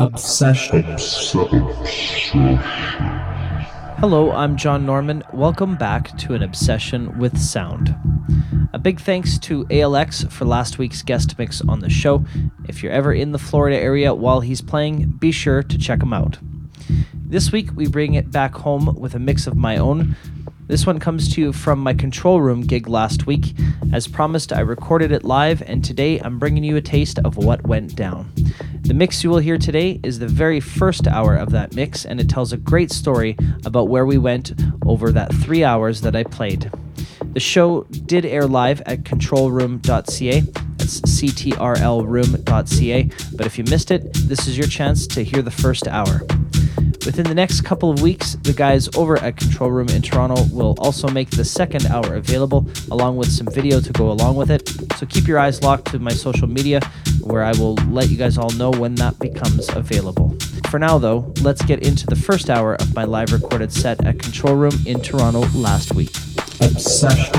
Obsession. Hello, I'm John Norman. Welcome back to an obsession with sound. A big thanks to ALX for last week's guest mix on the show. If you're ever in the Florida area while he's playing, be sure to check him out. This week, we bring it back home with a mix of my own. This one comes to you from my control room gig last week. As promised, I recorded it live, and today I'm bringing you a taste of what went down. The mix you will hear today is the very first hour of that mix, and it tells a great story about where we went over that three hours that I played. The show did air live at controlroom.ca. That's ctrlroom.ca. But if you missed it, this is your chance to hear the first hour. Within the next couple of weeks, the guys over at Control Room in Toronto will also make the second hour available, along with some video to go along with it. So keep your eyes locked to my social media, where I will let you guys all know when that becomes available. For now, though, let's get into the first hour of my live recorded set at Control Room in Toronto last week. Obsession.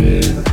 You're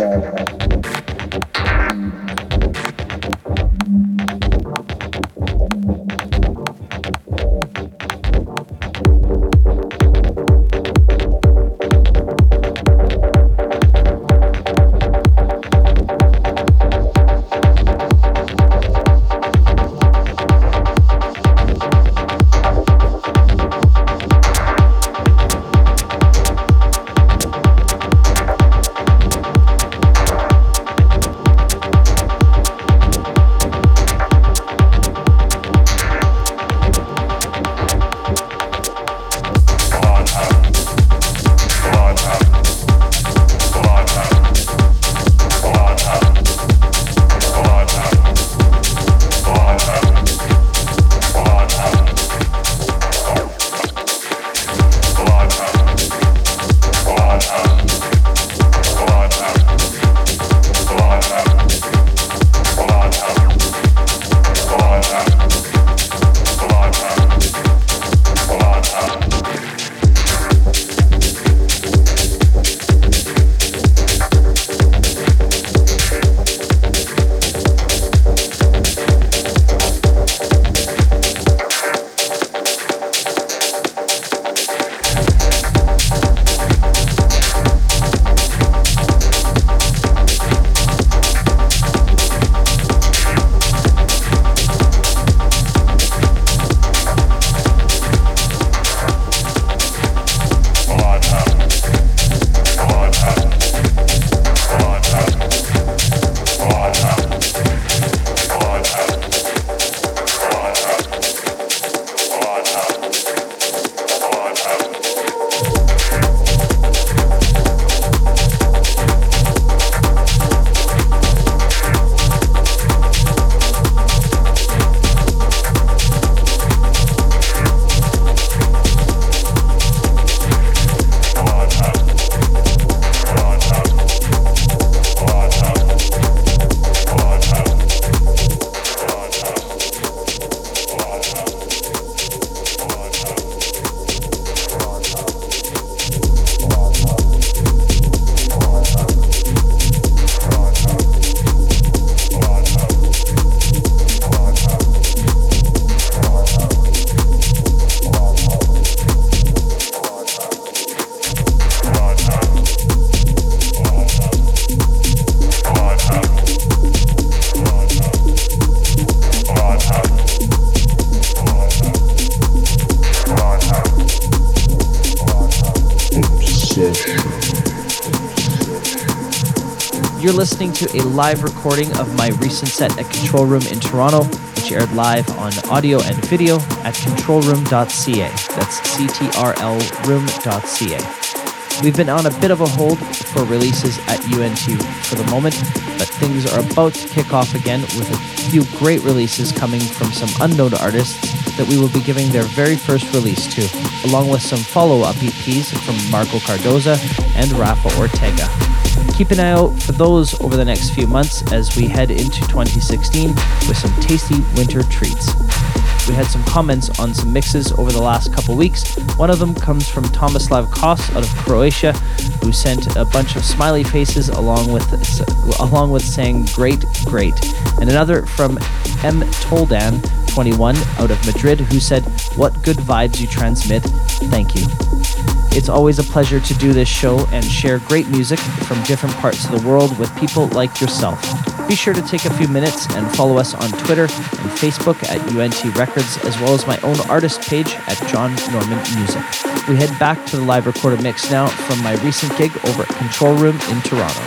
Yeah. Live recording of my recent set at Control Room in Toronto, which aired live on audio and video at controlroom.ca. That's C-T-R-L room.ca. We've been on a bit of a hold for releases at UNT for the moment, but things are about to kick off again with a few great releases coming from some unknown artists that we will be giving their very first release to, along with some follow up EPs from Marco Cardoza and Rafa Ortega. Keep an eye out for those over the next few months as we head into 2016 with some tasty winter treats. We had some comments on some mixes over the last couple weeks. One of them comes from Tomislav Kos out of Croatia, who sent a bunch of smiley faces along with along with saying "great, great," and another from M Toldan 21 out of Madrid, who said, "What good vibes you transmit. Thank you." It's always a pleasure to do this show and share great music from different parts of the world with people like yourself. Be sure to take a few minutes and follow us on Twitter and Facebook at UNT Records, as well as my own artist page at John Norman Music. We head back to the live recorded mix now from my recent gig over at Control Room in Toronto.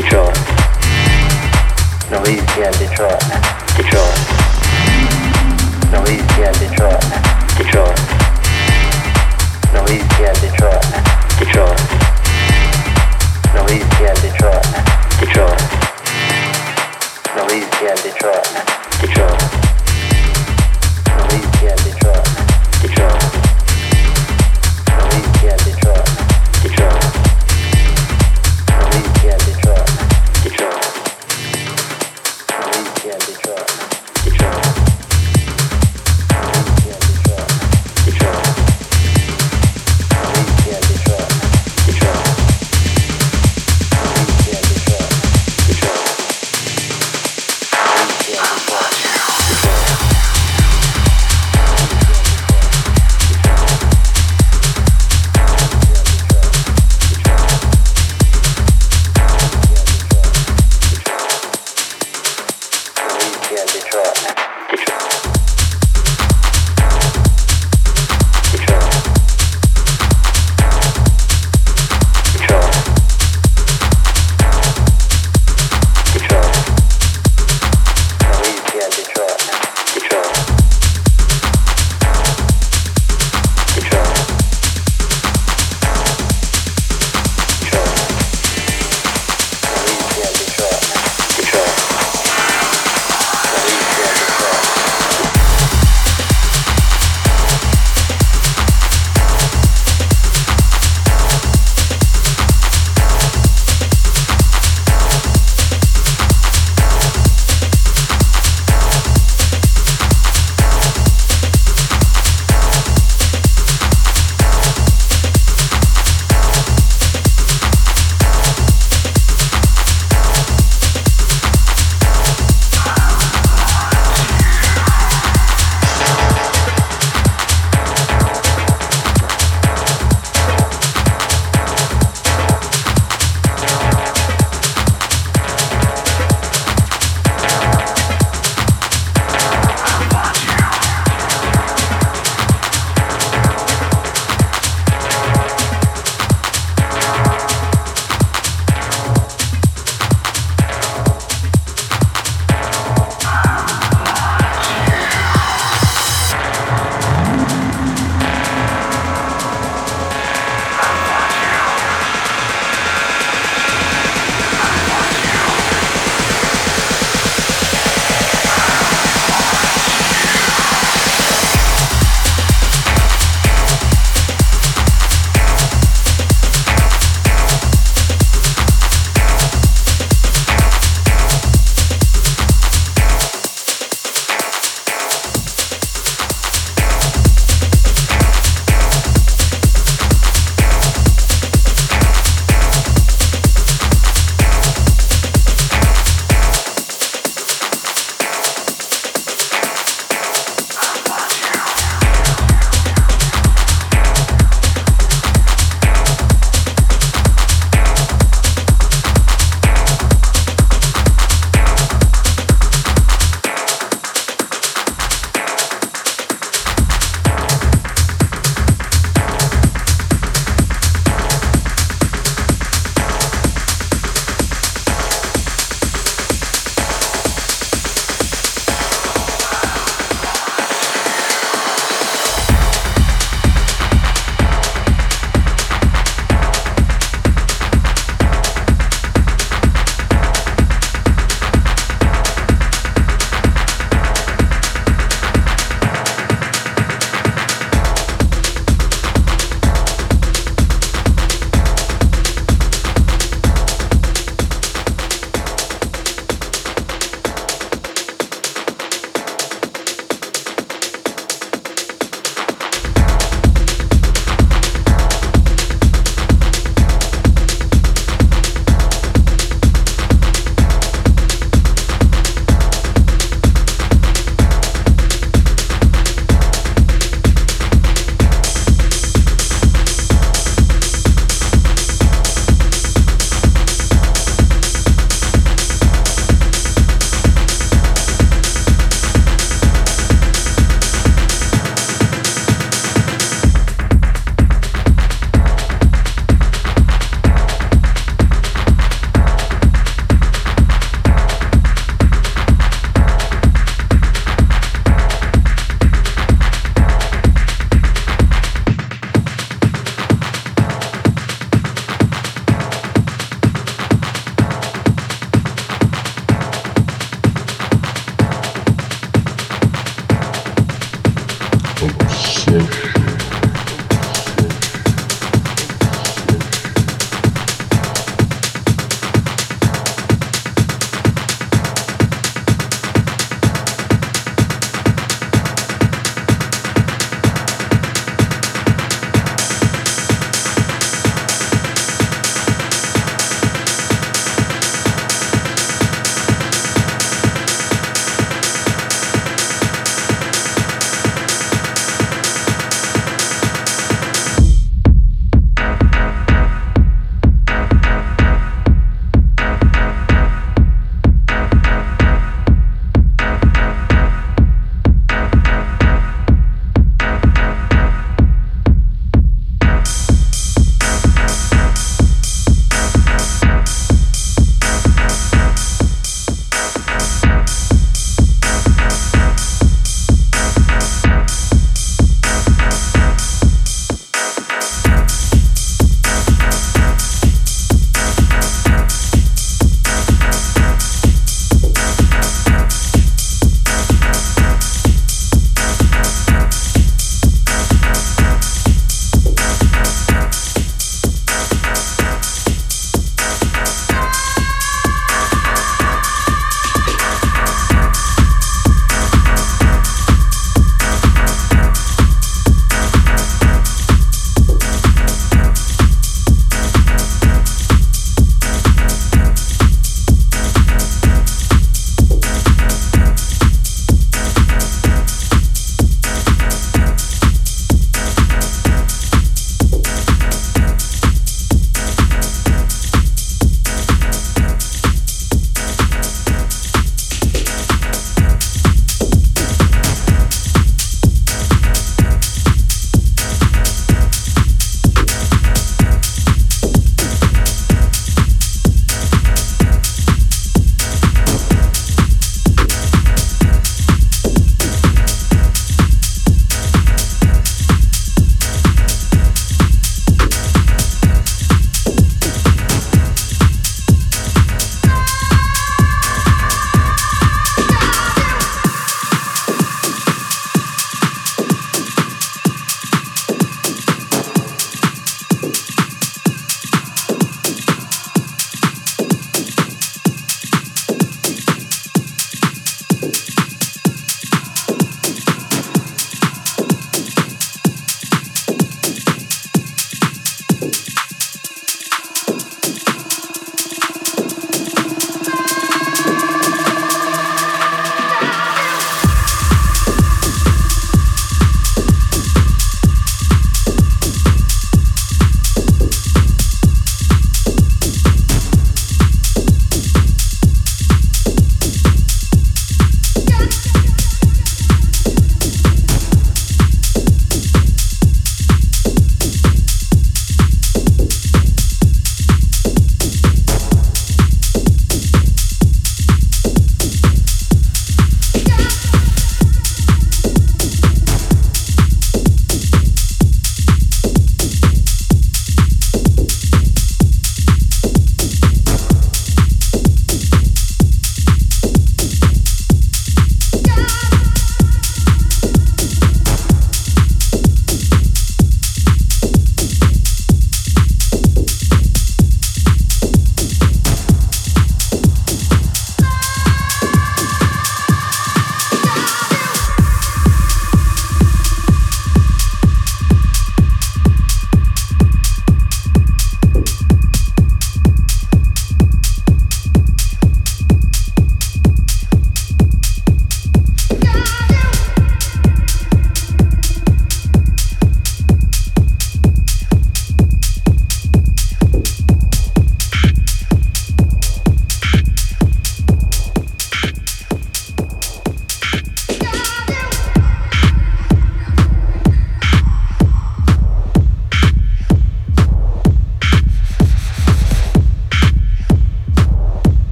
Obsession. Detroit.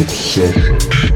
obsession.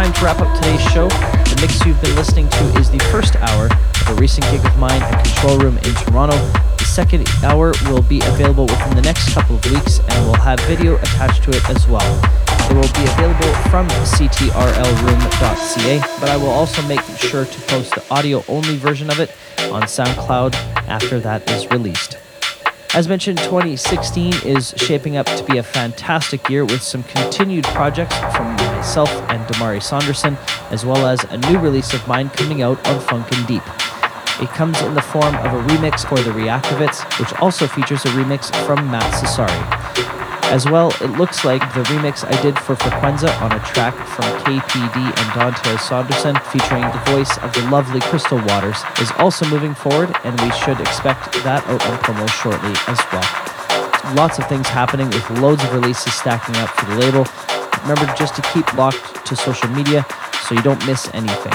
Time to wrap up today's show. The mix you've been listening to is the first hour of a recent gig of mine at Control Room in Toronto. The second hour will be available within the next couple of weeks and will have video attached to it as well. It will be available from ctrlroom.ca, but I will also make sure to post the audio only version of it on SoundCloud after that is released. As mentioned, 2016 is shaping up to be a fantastic year with some continued projects from myself and Damarii Saunderson, as well as a new release of mine coming out on Funk'N Deep. It comes in the form of a remix for the Reactivitz, which also features a remix from Matt Caseli. As well, it looks like the remix I did for Frequenza on a track from KPD and Dantiez Saunderson featuring the voice of the lovely Crystal Waters is also moving forward and we should expect that out on promo shortly as well. Lots of things happening with loads of releases stacking up for the label. Remember just to keep locked to social media so you don't miss anything.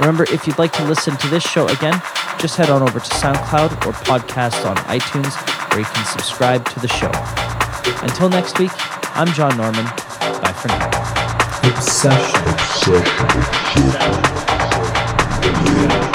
Remember, if you'd like to listen to this show again, just head on over to SoundCloud or podcast on iTunes where you can subscribe to the show. Until next week, I'm John Norman. Bye for now. Obsession. Obsession.